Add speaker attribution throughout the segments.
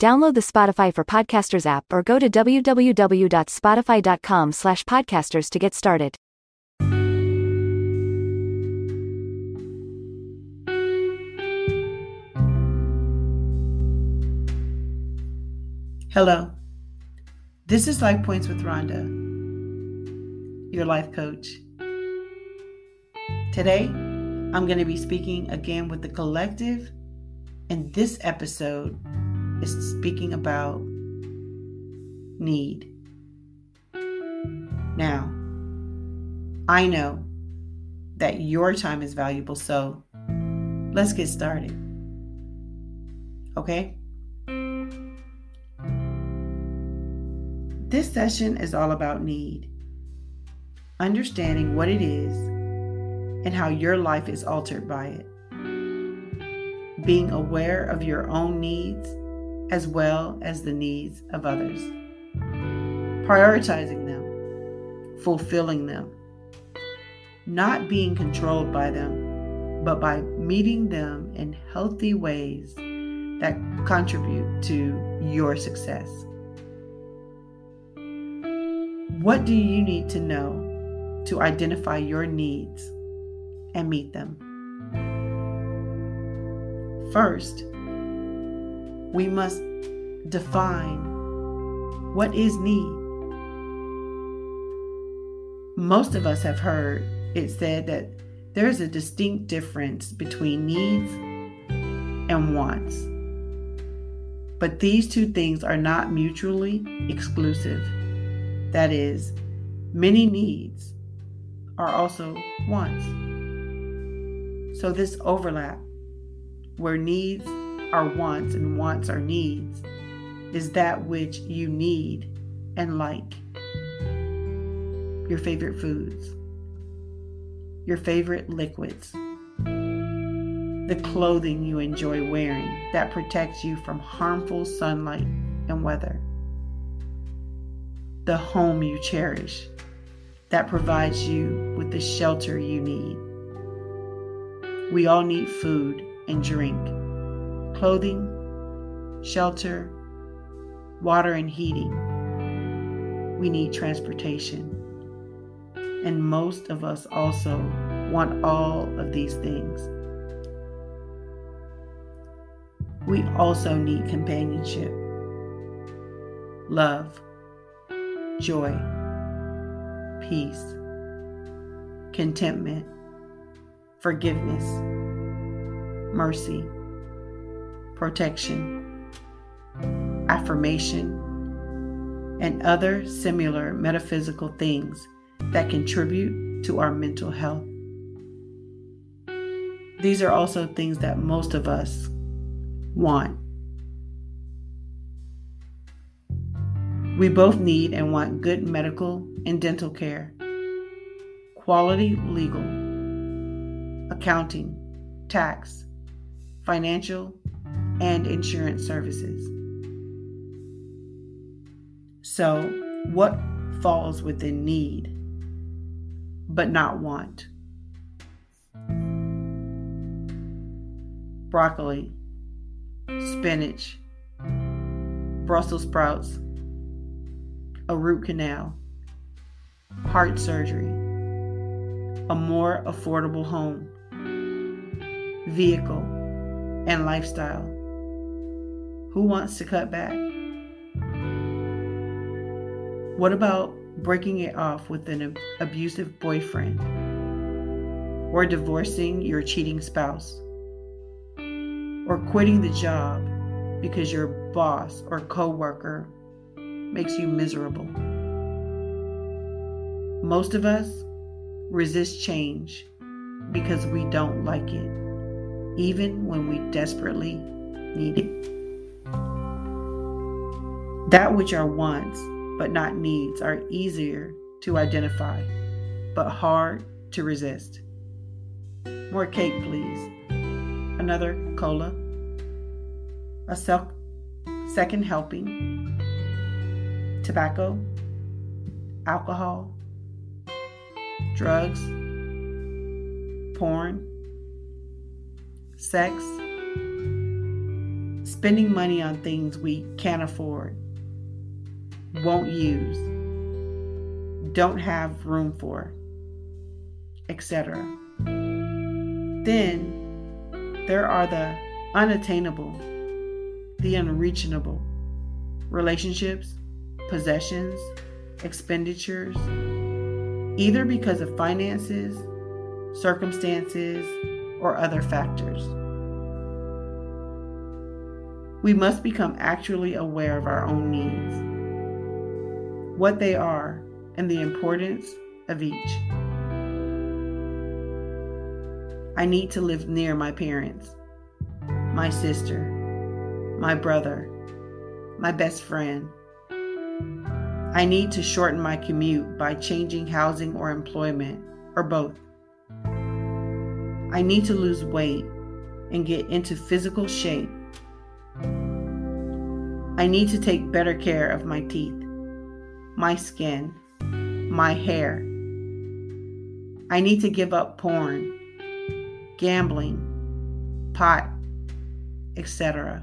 Speaker 1: Download the Spotify for Podcasters app or go to www.spotify.com slash podcasters to get started.
Speaker 2: Hello. This is Life Points with Ronda, your life coach. Today, I'm going to be speaking again with the collective, and this episode is speaking about need. Now, I know that your time is valuable, so let's get started. Okay? This session is all about need, understanding what it is and how your life is altered by it, being aware of your own needs as well as the needs of others, prioritizing them, fulfilling them, not being controlled by them, but by meeting them in healthy ways that contribute to your success. What do you need to know to identify your needs and meet them? First, we must define what is need. Most of us have heard it said that there is a distinct difference between needs and wants. But these two things are not mutually exclusive. That is, many needs are also wants. So, this overlap, where needs are wants and wants our needs, is that which you need and like. Your favorite foods, your favorite liquids, the clothing you enjoy wearing that protects you from harmful sunlight and weather the home you cherish that provides you with the shelter you need. We all need food and drink, clothing, shelter, water, and heating. We need transportation. And most of us also want all of these things. We also need companionship, love, joy, peace, contentment, forgiveness, mercy, protection, affirmation, and other similar metaphysical things that contribute to our mental health. These are also things that most of us want We both need and want good medical and dental care, quality legal, accounting, tax, financial, and insurance services. So, what falls within need but not want? Broccoli, spinach, Brussels sprouts a root canal, heart surgery, a more affordable home, vehicle, and lifestyle. Who wants to cut back? What about breaking it off with an abusive boyfriend? Or divorcing your cheating spouse? Or quitting the job because your boss or coworker makes you miserable. Most of us resist change because we don't like it, even when we desperately need it. That which are wants but not needs are easier to identify, but hard to resist. More cake, please. Another cola. A self second helping. Tobacco. Alcohol. Drugs. Porn. Sex. Spending money on things we can't afford won't use, don't have room for, etc. Then there are the unattainable, the unreachable relationships, possessions, expenditures, either because of finances, circumstances, or other factors. We must become actually aware of our own needs what they are, and the importance of each. I need to live near my parents, my sister, my brother, my best friend. I need to shorten my commute by changing housing or employment, or both. I need to lose weight and get into physical shape. I need to take better care of my teeth my skin, my hair. I need to give up porn, gambling, pot, etc.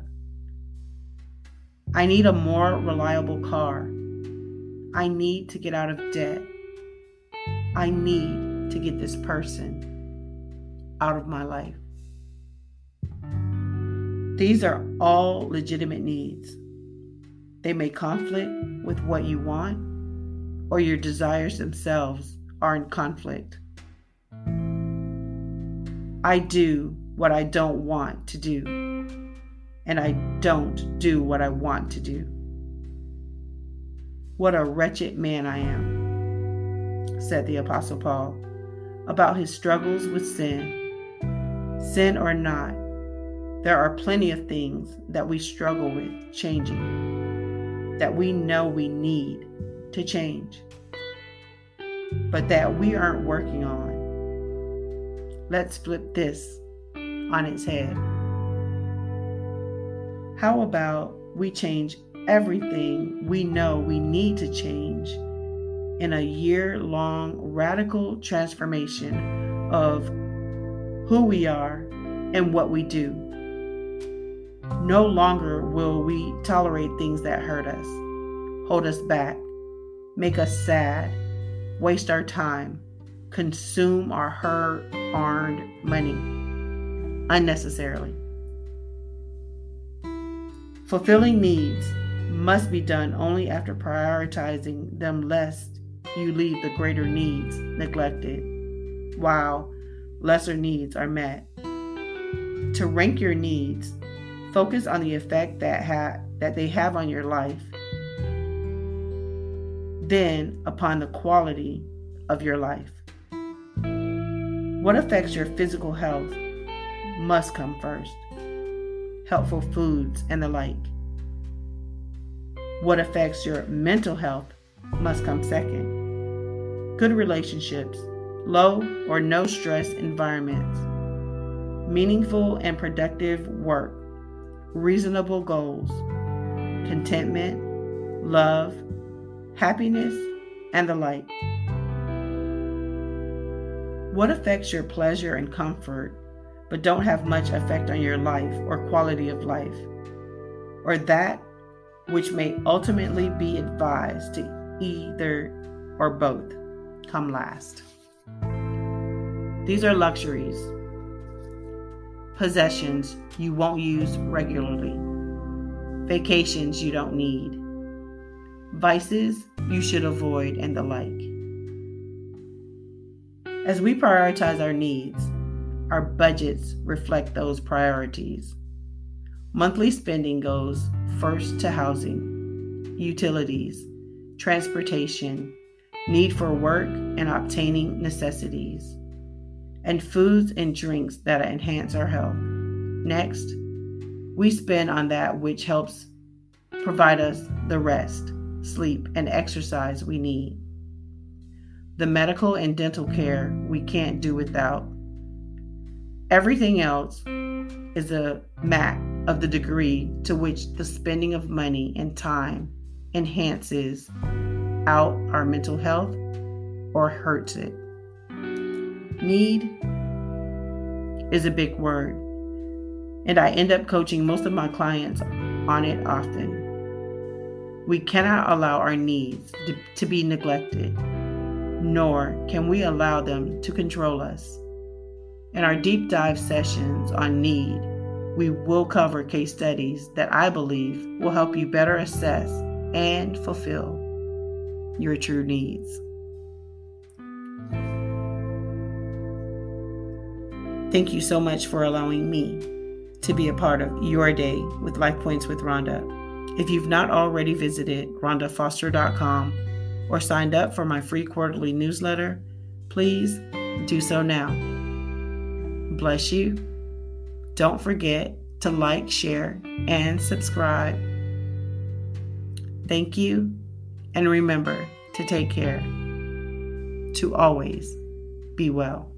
Speaker 2: I need a more reliable car. I need to get out of debt. I need to get this person out of my life. These are all legitimate needs. They may conflict with what you want, or your desires themselves are in conflict. I do what I don't want to do, and I don't do what I want to do. What a wretched man I am, said the Apostle Paul about his struggles with sin. Sin or not, there are plenty of things that we struggle with changing that we know we need to change, but that we aren't working on. Let's flip this on its head. How about we change everything we know we need to change in a year long radical transformation of who we are and what we do? No longer will we tolerate things that hurt us, hold us back, make us sad, waste our time, consume our hard earned money unnecessarily. Fulfilling needs must be done only after prioritizing them, lest you leave the greater needs neglected while lesser needs are met. To rank your needs Focus on the effect that ha- that they have on your life. Then upon the quality of your life. What affects your physical health must come first. Helpful foods and the like. What affects your mental health must come second. Good relationships, low or no stress environments, meaningful and productive work reasonable goals, contentment, love, happiness, and the like. What affects your pleasure and comfort, but don't have much effect on your life or quality of life, or that which may ultimately be advised to either or both come last? These are luxuries possessions you won't use regularly, vacations you don't need, vices you should avoid, and the like. As we prioritize our needs, our budgets reflect those priorities. Monthly spending goes first to housing, utilities, transportation, need for work and obtaining necessities and foods and drinks that enhance our health. Next, we spend on that which helps provide us the rest, sleep, and exercise we need. The medical and dental care we can't do without. Everything else is a map of the degree to which the spending of money and time enhances out our mental health or hurts it. Need is a big word, and I end up coaching most of my clients on it often. We cannot allow our needs to be neglected, nor can we allow them to control us. In our deep dive sessions on need, we will cover case studies that I believe will help you better assess and fulfill your true needs. Thank you so much for allowing me to be a part of your day with Life Points with Ronda. If you've not already visited rondafoster.com or signed up for my free quarterly newsletter, please do so now. Bless you. Don't forget to like, share, and subscribe. Thank you, and remember to take care, to always be well.